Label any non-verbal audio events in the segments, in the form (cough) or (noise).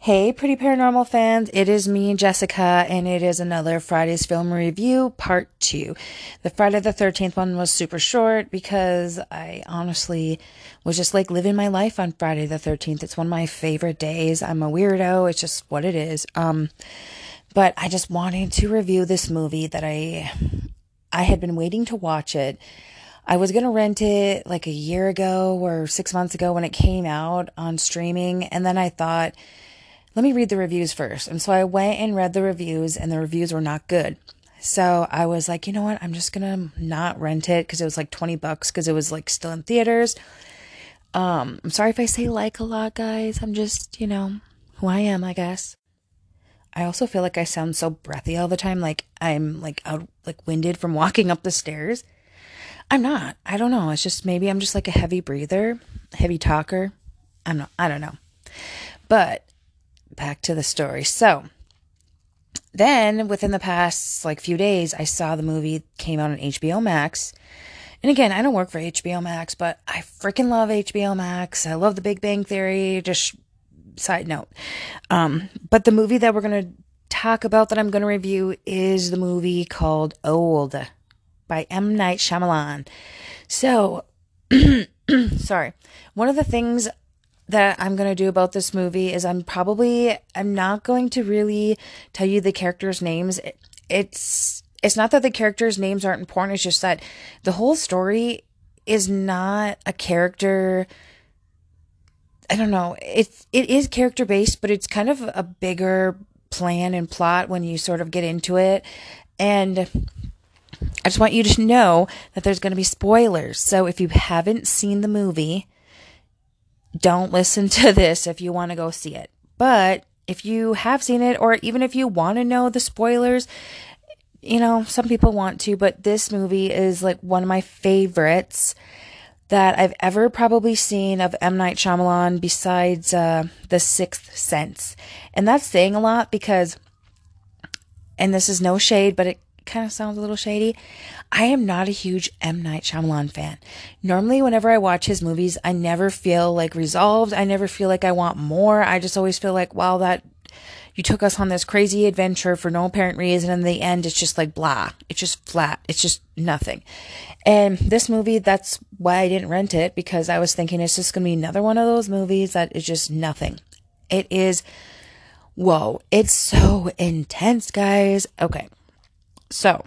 Hey, pretty paranormal fans, it is me, Jessica, and it is another Friday's Film Review Part 2. The Friday the 13th one was super short because I honestly was just like living my life on Friday the 13th. It's one of my favorite days. I'm a weirdo, it's just what it is. Um, but I just wanted to review this movie that I I had been waiting to watch it. I was going to rent it like a year ago or 6 months ago when it came out on streaming and then I thought let me read the reviews first. And so I went and read the reviews, and the reviews were not good. So I was like, you know what? I'm just gonna not rent it because it was like 20 bucks because it was like still in theaters. Um, I'm sorry if I say like a lot, guys. I'm just, you know, who I am, I guess. I also feel like I sound so breathy all the time, like I'm like out, like winded from walking up the stairs. I'm not. I don't know. It's just maybe I'm just like a heavy breather, heavy talker. I'm not. I don't know. But back to the story. So then within the past like few days, I saw the movie came out on HBO Max. And again, I don't work for HBO Max, but I freaking love HBO Max. I love The Big Bang Theory. Just side note. Um, but the movie that we're going to talk about that I'm going to review is the movie called Old by M. Night Shyamalan. So, (clears throat) sorry. One of the things that I'm going to do about this movie is I'm probably I'm not going to really tell you the characters' names. it's it's not that the characters' names aren't important. It's just that the whole story is not a character. I don't know. It's it is character based, but it's kind of a bigger plan and plot when you sort of get into it. And I just want you to know that there's going to be spoilers. So if you haven't seen the movie, don't listen (laughs) to this if you want to go see it. But if you have seen it, or even if you want to know the spoilers, you know, some people want to, but this movie is like one of my favorites that I've ever probably seen of M. Night Shyamalan besides uh, The Sixth Sense. And that's saying a lot because, and this is no shade, but it kind of sounds a little shady. I am not a huge M. Night Shyamalan fan. Normally, whenever I watch his movies, I never feel like resolved. I never feel like I want more. I just always feel like, wow, that you took us on this crazy adventure for no apparent reason. And in the end, it's just like blah. It's just flat. It's just nothing. And this movie, that's why I didn't rent it because I was thinking it's just going to be another one of those movies that is just nothing. It is, whoa, it's so intense, guys. Okay. So,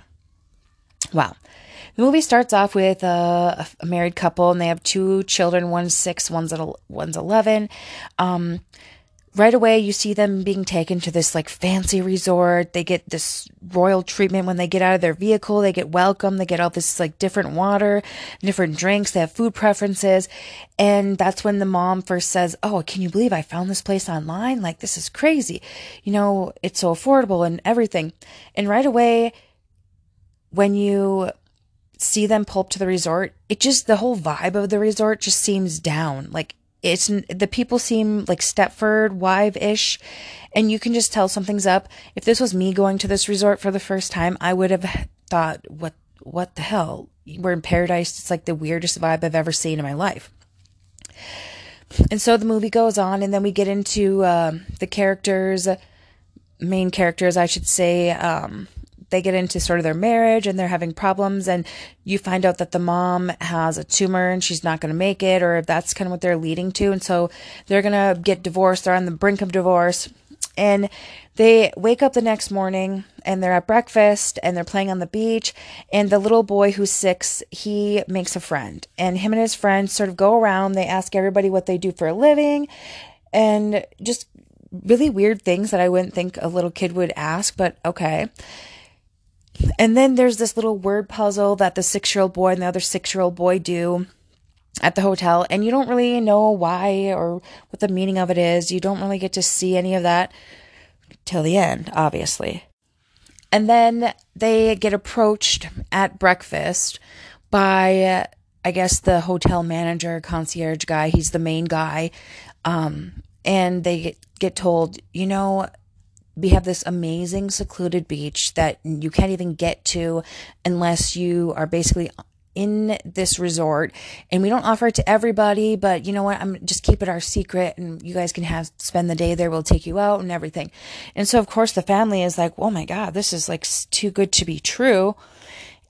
wow. The movie starts off with a, a, married couple, and they have two children. One's six, one's one's eleven. Um, right away, you see them being taken to this like fancy resort. They get this royal treatment when they get out of their vehicle. They get welcome. They get all this like different water, different drinks. They have food preferences, and that's when the mom first says, "Oh, can you believe I found this place online? Like this is crazy. You know, it's so affordable and everything." And right away when you see them pull up to the resort, it just, the whole vibe of the resort just seems down. Like it's, the people seem like Stepford wife ish. And you can just tell something's up. If this was me going to this resort for the first time, I would have thought, what, what the hell? We're in paradise. It's like the weirdest vibe I've ever seen in my life. And so the movie goes on, and then we get into uh, the characters, main characters, I should say. Um, they get into sort of their marriage and they're having problems and you find out that the mom has a tumor and she's not going to make it or that's kind of what they're leading to and so they're going to get divorced they're on the brink of divorce and they wake up the next morning and they're at breakfast and they're playing on the beach and the little boy who's 6 he makes a friend and him and his friend sort of go around they ask everybody what they do for a living and just really weird things that I wouldn't think a little kid would ask but okay and then there's this little word puzzle that the six year old boy and the other six year old boy do at the hotel, and you don't really know why or what the meaning of it is. You don't really get to see any of that till the end, obviously. And then they get approached at breakfast by, I guess, the hotel manager, concierge guy. He's the main guy. Um, and they get told, you know, we have this amazing secluded beach that you can't even get to unless you are basically in this resort. And we don't offer it to everybody but you know what? I'm just keep it our secret and you guys can have spend the day there. We'll take you out and everything. And so of course the family is like oh my god this is like too good to be true.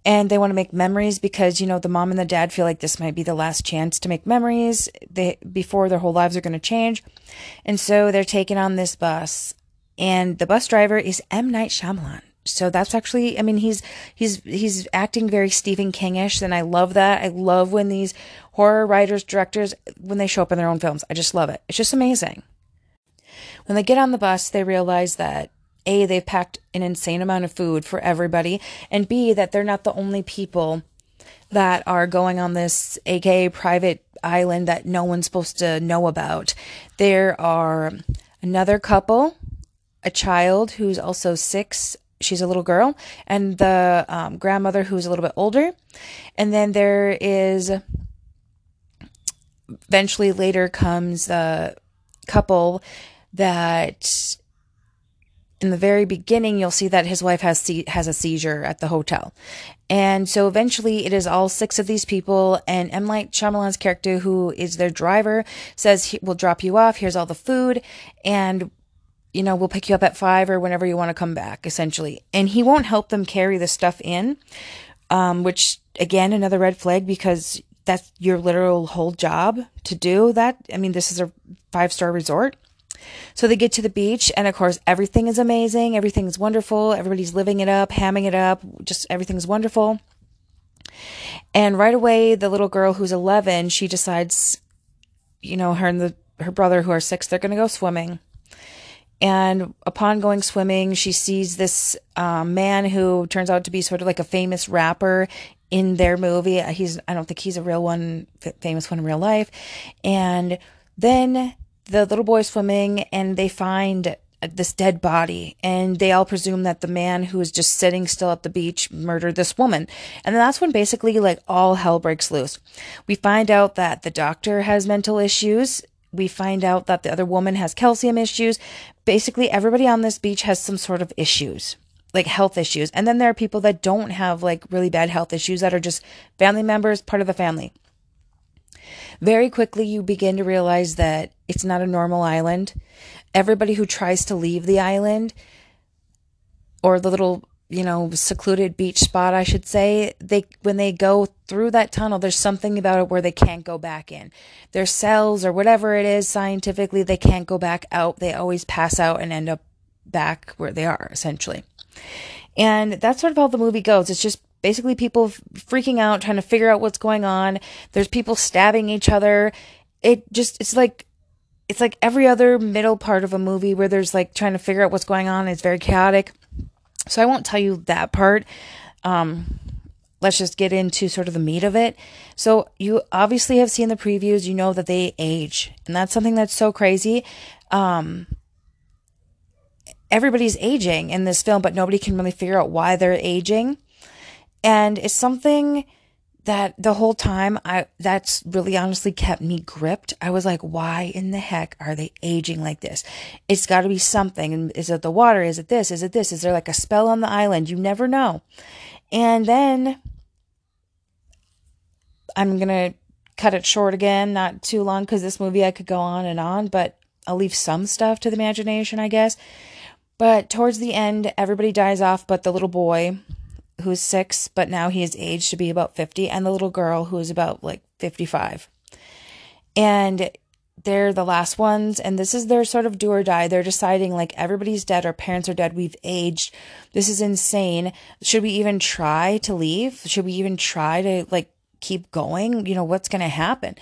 And they want to make memories because you know the mom and the dad feel like this might be the last chance to make memories. They before their whole lives are going to change. And so they're taking on this bus and the bus driver is M. Night Shyamalan. So that's actually i mean he's he's he's acting very stephen kingish and i love that. I love when these horror writers directors when they show up in their own films. I just love it. It's just amazing. When they get on the bus they realize that a they've packed an insane amount of food for everybody and b that they're not the only people that are going on this aka private island that no one's supposed to know about. There are another couple a child who's also six she's a little girl, and the um, grandmother who's a little bit older. And then there is eventually later comes the couple that in the very beginning you'll see that his wife has has a seizure at the hotel. And so eventually it is all six of these people and M. Night Shyamalan's character who is their driver says he will drop you off. Here's all the food. And you know, we'll pick you up at five or whenever you want to come back, essentially. And he won't help them carry the stuff in, um, which again, another red flag because that's your literal whole job to do that. I mean, this is a five star resort. So they get to the beach, and of course, everything is amazing. Everything's wonderful. Everybody's living it up, hamming it up. Just everything's wonderful. And right away, the little girl who's 11, she decides, you know, her and the, her brother who are six, they're going to go swimming. And upon going swimming, she sees this um, man who turns out to be sort of like a famous rapper in their movie. He's, I don't think he's a real one, famous one in real life. And then the little boy swimming and they find this dead body and they all presume that the man who is just sitting still at the beach murdered this woman and then that's when basically like all hell breaks loose we find out that the doctor has mental issues we find out that the other woman has calcium issues. Basically, everybody on this beach has some sort of issues, like health issues. And then there are people that don't have like really bad health issues that are just family members, part of the family. Very quickly, you begin to realize that it's not a normal island. Everybody who tries to leave the island or the little you know, secluded beach spot, I should say, they when they go through that tunnel, there's something about it where they can't go back in. Their cells or whatever it is scientifically, they can't go back out. They always pass out and end up back where they are, essentially. And that's sort of how the movie goes. It's just basically people freaking out, trying to figure out what's going on. There's people stabbing each other. It just, it's like, it's like every other middle part of a movie where there's like trying to figure out what's going on. It's very chaotic so I won't tell you that part. Um, let's just get into sort of the meat of it. So you obviously have seen the previews. You know that they age, and that's something that's so crazy. Um, everybody's aging in this film, but nobody can really figure out why they're aging, and it's something that the whole time I that's really honestly kept me gripped. I was like, why in the heck are they aging like this? It's got to be something. Is it the water? Is it this? Is it this? Is there like a spell on the island? You never know. And then I'm going to cut it short again, not too long cuz this movie I could go on and on, but I'll leave some stuff to the imagination, I guess. But towards the end, everybody dies off but the little boy who's six, but now he is aged to be about 50, and the little girl who is about like 55. And they're the last ones, and this is their sort of do or die. They're deciding like everybody's dead, our parents are dead, we've aged. This is insane. Should we even try to leave? Should we even try to like keep going? You know, what's going to happen?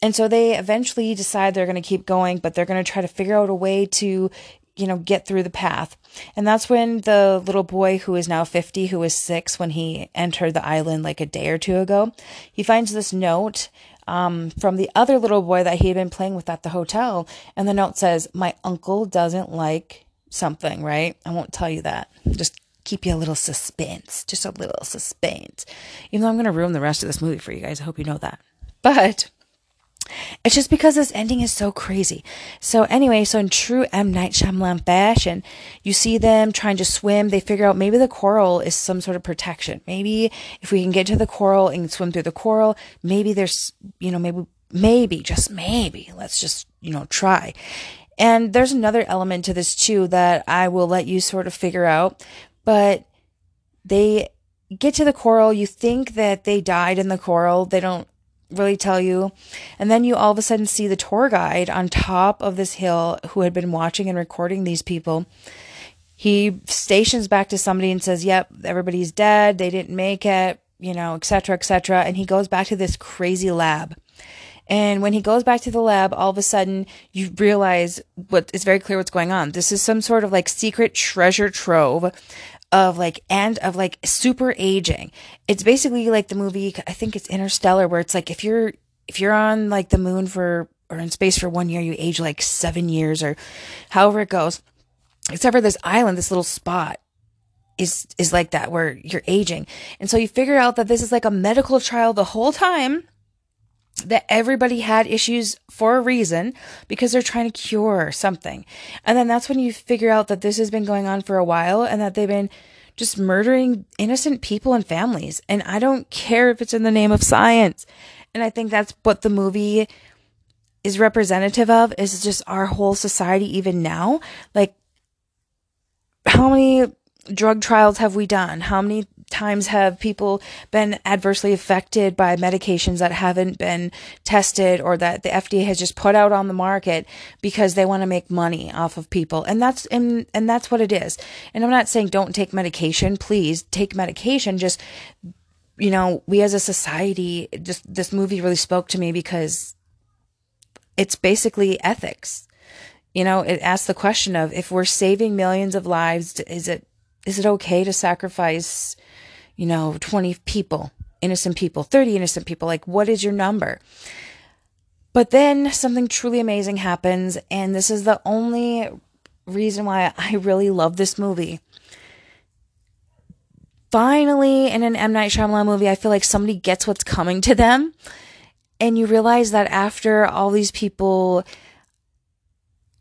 And so they eventually decide they're going to keep going, but they're going to try to figure out a way to you know, get through the path. And that's when the little boy who is now 50, who was six when he entered the island like a day or two ago, he finds this note um, from the other little boy that he had been playing with at the hotel. And the note says, My uncle doesn't like something, right? I won't tell you that. Just keep you a little suspense, just a little suspense. Even though I'm going to ruin the rest of this movie for you guys, I hope you know that. But It's just because this ending is so crazy. So anyway, so in true M Night Shyamalan fashion, you see them trying to swim. They figure out maybe the coral is some sort of protection. Maybe if we can get to the coral and swim through the coral, maybe there's, you know, maybe, maybe, just maybe, let's just, you know, try. And there's another element to this too that I will let you sort of figure out, but they get to the coral. You think that they died in the coral. They don't really tell you. And then you all of a sudden see the tour guide on top of this hill who had been watching and recording these people. He stations back to somebody and says, Yep, everybody's dead. They didn't make it, you know, etc., etc. And he goes back to this crazy lab. And when he goes back to the lab, all of a sudden you realize what is very clear what's going on. This is some sort of like secret treasure trove of like and of like super aging. It's basically like the movie I think it's Interstellar where it's like if you're if you're on like the moon for or in space for one year, you age like seven years or however it goes. Except for this island, this little spot is is like that where you're aging. And so you figure out that this is like a medical trial the whole time that everybody had issues for a reason because they're trying to cure something. And then that's when you figure out that this has been going on for a while and that they've been just murdering innocent people and families. And I don't care if it's in the name of science. And I think that's what the movie is representative of is just our whole society even now. Like how many drug trials have we done? How many times have people been adversely affected by medications that haven't been tested or that the FDA has just put out on the market because they want to make money off of people? And that's and and that's what it is. And I'm not saying don't take medication, please take medication just you know, we as a society just this movie really spoke to me because it's basically ethics. You know, it asks the question of if we're saving millions of lives, is it is it okay to sacrifice, you know, 20 people, innocent people, 30 innocent people? Like, what is your number? But then something truly amazing happens, and this is the only reason why I really love this movie. Finally, in an M. Night Shyamalan movie, I feel like somebody gets what's coming to them. And you realize that after all these people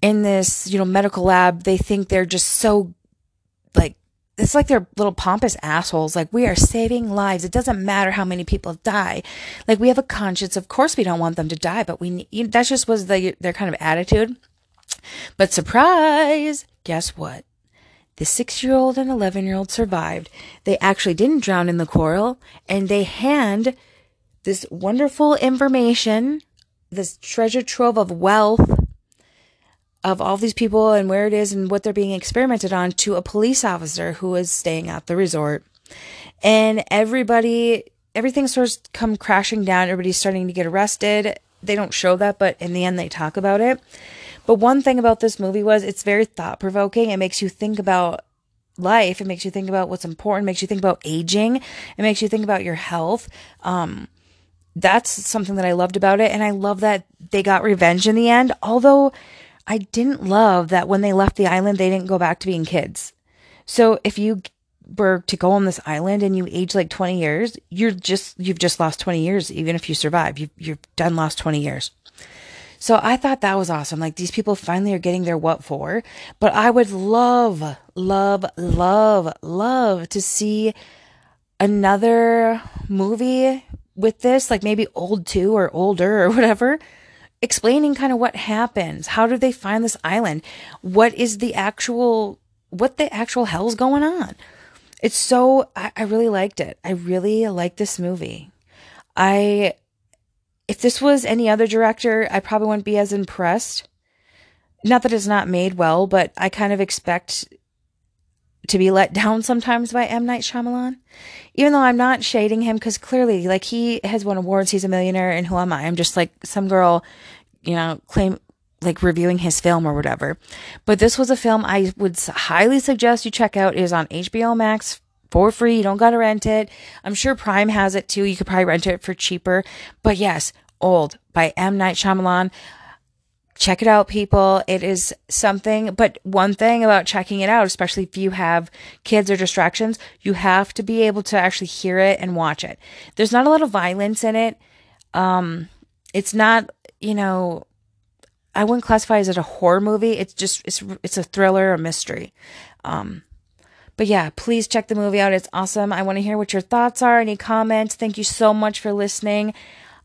in this, you know, medical lab, they think they're just so it's like they're little pompous assholes. Like, we are saving lives. It doesn't matter how many people die. Like, we have a conscience. Of course, we don't want them to die, but we, you know, that just was the, their kind of attitude. But surprise, guess what? The six year old and 11 year old survived. They actually didn't drown in the coral and they hand this wonderful information, this treasure trove of wealth of all these people and where it is and what they're being experimented on to a police officer who is staying at the resort. And everybody, everything starts come crashing down. Everybody's starting to get arrested. They don't show that, but in the end, they talk about it. But one thing about this movie was it's very thought provoking. It makes you think about life. It makes you think about what's important. It makes you think about aging. It makes you think about your health. Um, that's something that I loved about it. And I love that they got revenge in the end. Although I didn't love that when they left the island, they didn't go back to being kids. So if you were to go on this island and you age like 20 years, you're just, you've just lost 20 years, even if you survive. You've, you've done lost 20 years. So I thought that was awesome. Like these people finally are getting their what for. But I would love, love, love, love to see another movie with this, like maybe old two or older or whatever, explaining kind of what happens. How did they find this island? What is the actual, what the actual hell's going on? It's so, I, I really liked it. I really liked this movie. I, if this was any other director, I probably wouldn't be as impressed. Not that it's not made well, but I kind of expect to be let down sometimes by M. Night Shyamalan. Even though I'm not shading him because clearly, like, he has won awards, he's a millionaire, and who am I? I'm just like some girl, you know, claim, like, reviewing his film or whatever. But this was a film I would highly suggest you check out. It is on HBO Max for free. You don't gotta rent it. I'm sure Prime has it too. You could probably rent it for cheaper. But yes, Old by M. Night Shyamalan. Check it out, people. It is something, but one thing about checking it out, especially if you have kids or distractions, you have to be able to actually hear it and watch it. There's not a lot of violence in it. Um, it's not, you know, I wouldn't classify as it a horror movie. It's just it's it's a thriller, a mystery. Um, but yeah, please check the movie out. It's awesome. I want to hear what your thoughts are. Any comments? Thank you so much for listening.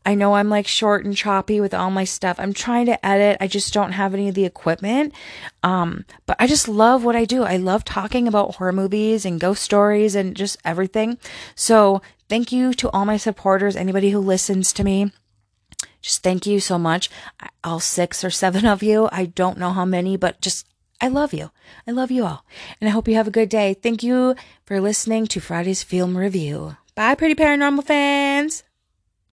I know I'm like short and choppy with all my stuff. I'm trying to edit. I just don't have any of the equipment. Um, but I just love what I do. I love talking about horror movies and ghost stories and just everything. So thank you to all my supporters, anybody who listens to me. Just thank you so much. All six or seven of you. I don't know how many, but just I love you. I love you all. And I hope you have a good day. Thank you for listening to Friday's Film Review. Bye, pretty paranormal fans.